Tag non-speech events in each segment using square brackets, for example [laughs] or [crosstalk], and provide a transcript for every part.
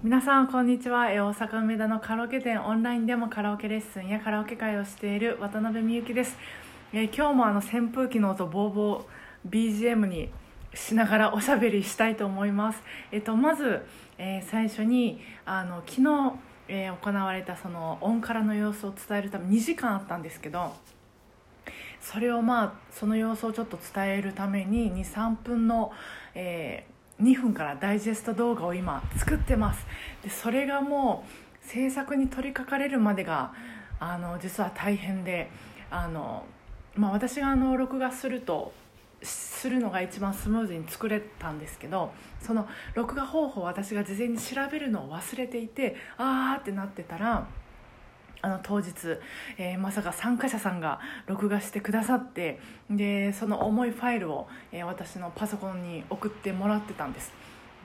皆さんこんにちは。大阪梅田のカラオケ店オンラインでもカラオケレッスンやカラオケ会をしている渡辺美幸です、えー今日もあの扇風機の音ボーボー BGM にしながらおしゃべりしたいと思います、えっとまず、えー最初にあの昨日、え行われたそのオンカラの様子を伝えるため2時間あったんですけどそれをまあその様子をちょっと伝えるために23分の、えー2分からダイジェスト動画を今作ってます。でそれがもう制作に取り掛かれるまでがあの実は大変であの、まあ、私があの録画するとするのが一番スムーズに作れたんですけどその録画方法を私が事前に調べるのを忘れていてあーってなってたらあの当日、えーまさか参加者さんが録画してくださってでその重いファイルを、えー私のパソコンに送ってもらってたんです。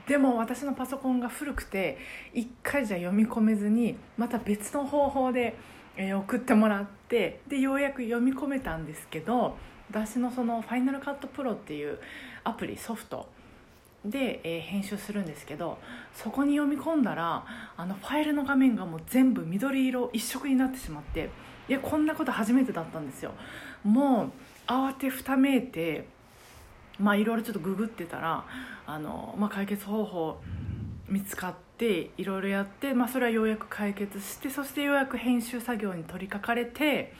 でも私のパソコンが古くて1回じゃ読み込めずにまた別の方法で、えー送ってもらってでようやく読み込めたんですけど私のそのファイナルカットプロっていうアプリソフトで、えー編集するんですけどそこに読み込んだらあのファイルの画面がもう全部緑色一色になってしまっていやこんなこと初めてだったんですよ。もう慌てふためいてまあいろいろちょっとググってたらあの、まあ、解決方法見つかっていろいろやって、まあ、それはようやく解決してそしてようやく編集作業に取り掛かれて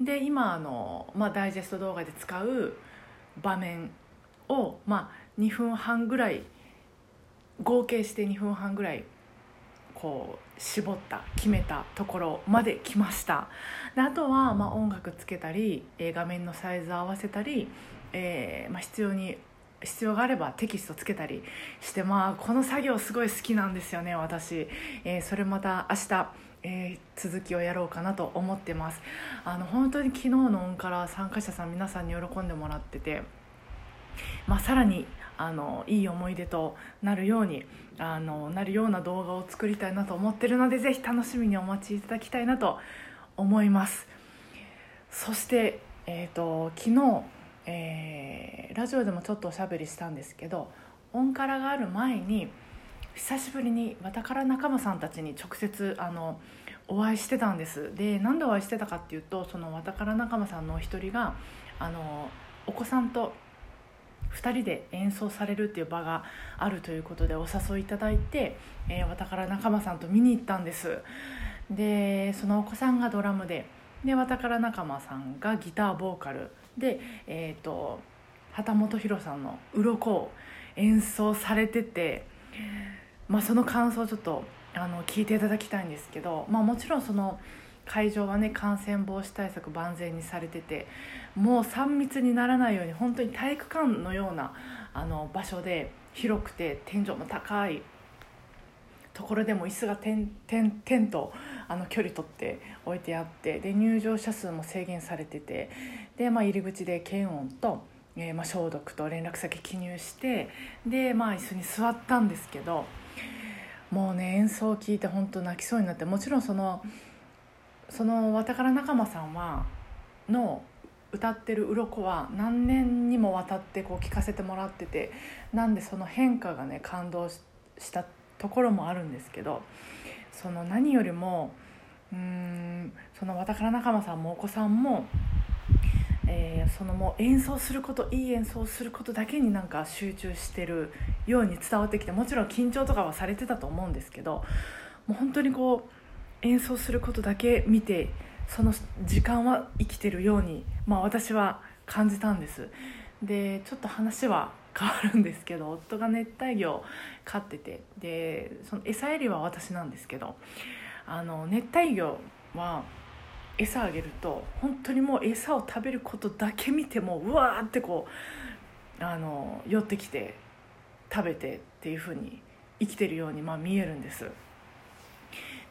で今あの、まあ、ダイジェスト動画で使う場面を、まあ、2分半ぐらい合計して2分半ぐらいこう絞った決めたところまで来ました。であとは、ま、音楽つけたり、え画面のサイズ合わせたり、えーま、必要に必要があればテキストつけたりしてまあこの作業すごい好きなんですよね私、えーそれまた明日えー続きをやろうかなと思ってます。あの本当に昨日のオンから参加者さん皆さんに喜んでもらっててまあ、さらにあのいい思い出となるようにあのなるような動画を作りたいなと思ってるのでぜひ楽しみにお待ちいただきたいなと思います。そして、えー、と昨日、えーラジオでもちょっとおしゃべりしたんですけどオンカラがある前に久しぶりにわたから仲間さんたちに直接あのお会いしてたんです。でなんでお会いしてたかっていうとそのわたから仲間さんのお一人があのお子さんと2人で演奏されるっていう場があるということでお誘いいただいて、えー、わたから仲間さんと見に行ったんです。でそのお子さんがドラムででわたから仲間さんがギターボーカル。でえっ、と旗本博さんの「鱗を演奏されてて、まあ、その感想をちょっとあの聞いていただきたいんですけど、まあ、もちろんその会場はね感染防止対策万全にされててもう3密にならないように本当に体育館のようなあの場所で広くて天井も高いところでも椅子が点点点とあの距離取って置いてあってで入場者数も制限されててで、まあ、入り口で検温と、えーまあ、消毒と連絡先記入してで、まあ、椅子に座ったんですけどもうね演奏を聞いて本当泣きそうになってもちろんそのそのわたから仲間さんはの歌ってる鱗は何年にもわたってこう聴かせてもらっててなんでその変化がね感動したところもあるんですけどその何よりもうんそのわたから仲間さんもお子さんも、えーそのもう演奏することいい演奏することだけになんか集中してるように伝わってきてもちろん緊張とかはされてたと思うんですけどもう本当にこう演奏することだけ見てその時間は生きてるように、まあ、私は感じたんです。でちょっと話は変わるんですけど夫が熱帯魚を飼っててでその餌やりは私なんですけどあの熱帯魚は餌あげると本当にもう餌を食べることだけ見てもうわーってこうあの寄ってきて食べてっていう風に生きてるようにまあ見えるんです。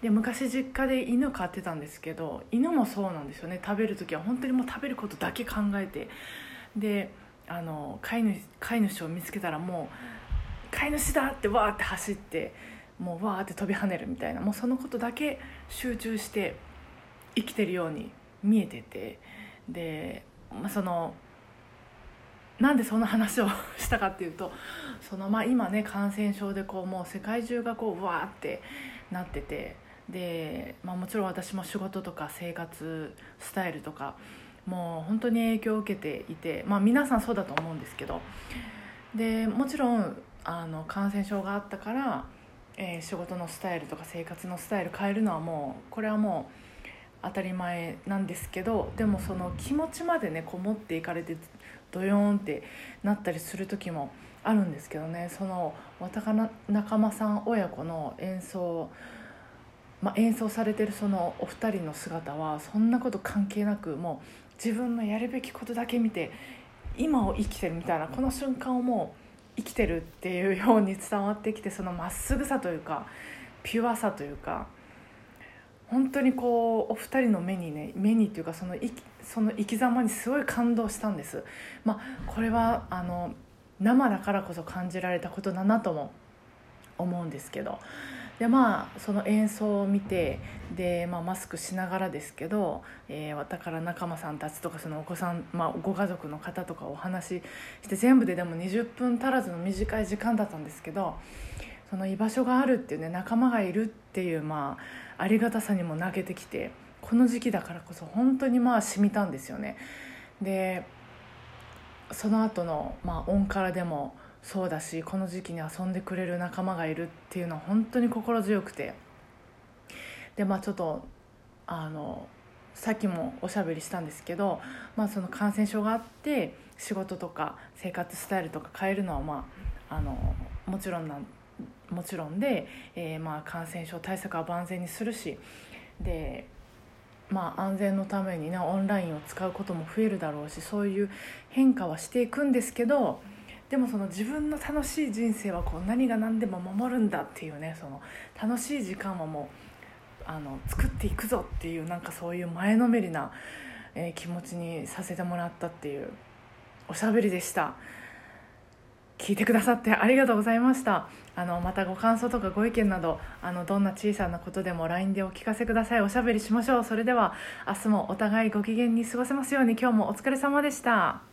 で昔実家で犬飼ってたんですけど犬もそうなんですよね。食べる時は本当にもう食べることだけ考えて。であの飼い主飼い主を見つけたらもう飼い主だってわーって走ってもうわーって飛び跳ねるみたいなもうそのことだけ集中して生きてるように見えてて。で、まあ、そのなんでそんな話を [laughs] したかっていうとそのまあ今ね感染症でこうもう世界中がこうわーってなってて。で、まあ、もちろん私も仕事とか生活スタイルとかもう本当に影響を受けていて、まあ、皆さんそうだと思うんですけどでもちろんあの感染症があったから、えー、仕事のスタイルとか生活のスタイル変えるのはもうこれはもう当たり前なんですけどでもその気持ちまでねこもっていかれてドヨーンってなったりする時もあるんですけどね。その渡仲間さん親子の演奏まあ、演奏されてるそのお二人の姿はそんなこと関係なくもう自分のやるべきことだけ見て今を生きてるみたいなこの瞬間をもう生きてるっていうように伝わってきてそのまっすぐさというかピュアさというか本当にこうお二人の目にね目にっていうかそのその生き様にすごい感動したんです。まあ、これはあの生だからこそ感じられたことだなとも思うんですけどでまあその演奏を見てで、まあ、マスクしながらですけど、えー、だから仲間さんたちとかそのお子さん、まあ、ご家族の方とかお話しして全部ででも20分足らずの短い時間だったんですけどその居場所があるっていうね仲間がいるっていう、まあ、ありがたさにも泣けてきてこの時期だからこそ本当にまあ染みたんですよね。でその後のまあオンカラでもそうだしこの時期に遊んでくれる仲間がいるっていうのは本当に心強くて。でまあちょっとあのさっきもおしゃべりしたんですけど、まあ、その感染症があって仕事とか生活スタイルとか変えるのは、まあ、あのもちろんなんもちろんで、えー、まあ感染症対策は万全にするしで、まあ、安全のためにねオンラインを使うことも増えるだろうしそういう変化はしていくんですけどでもその自分の楽しい人生はこう何が何でも守るんだっていうねその楽しい時間はもうあの作っていくぞっていうなんかそういう前のめりな、えー、気持ちにさせてもらったっていうおしゃべりでした。聞いてくださってありがとうございました。あのまたご感想とかご意見などあのどんな小さなことでも LINE でお聞かせください。おしゃべりしましょう。それでは明日もお互いご機嫌に過ごせますように今日もお疲れ様でした。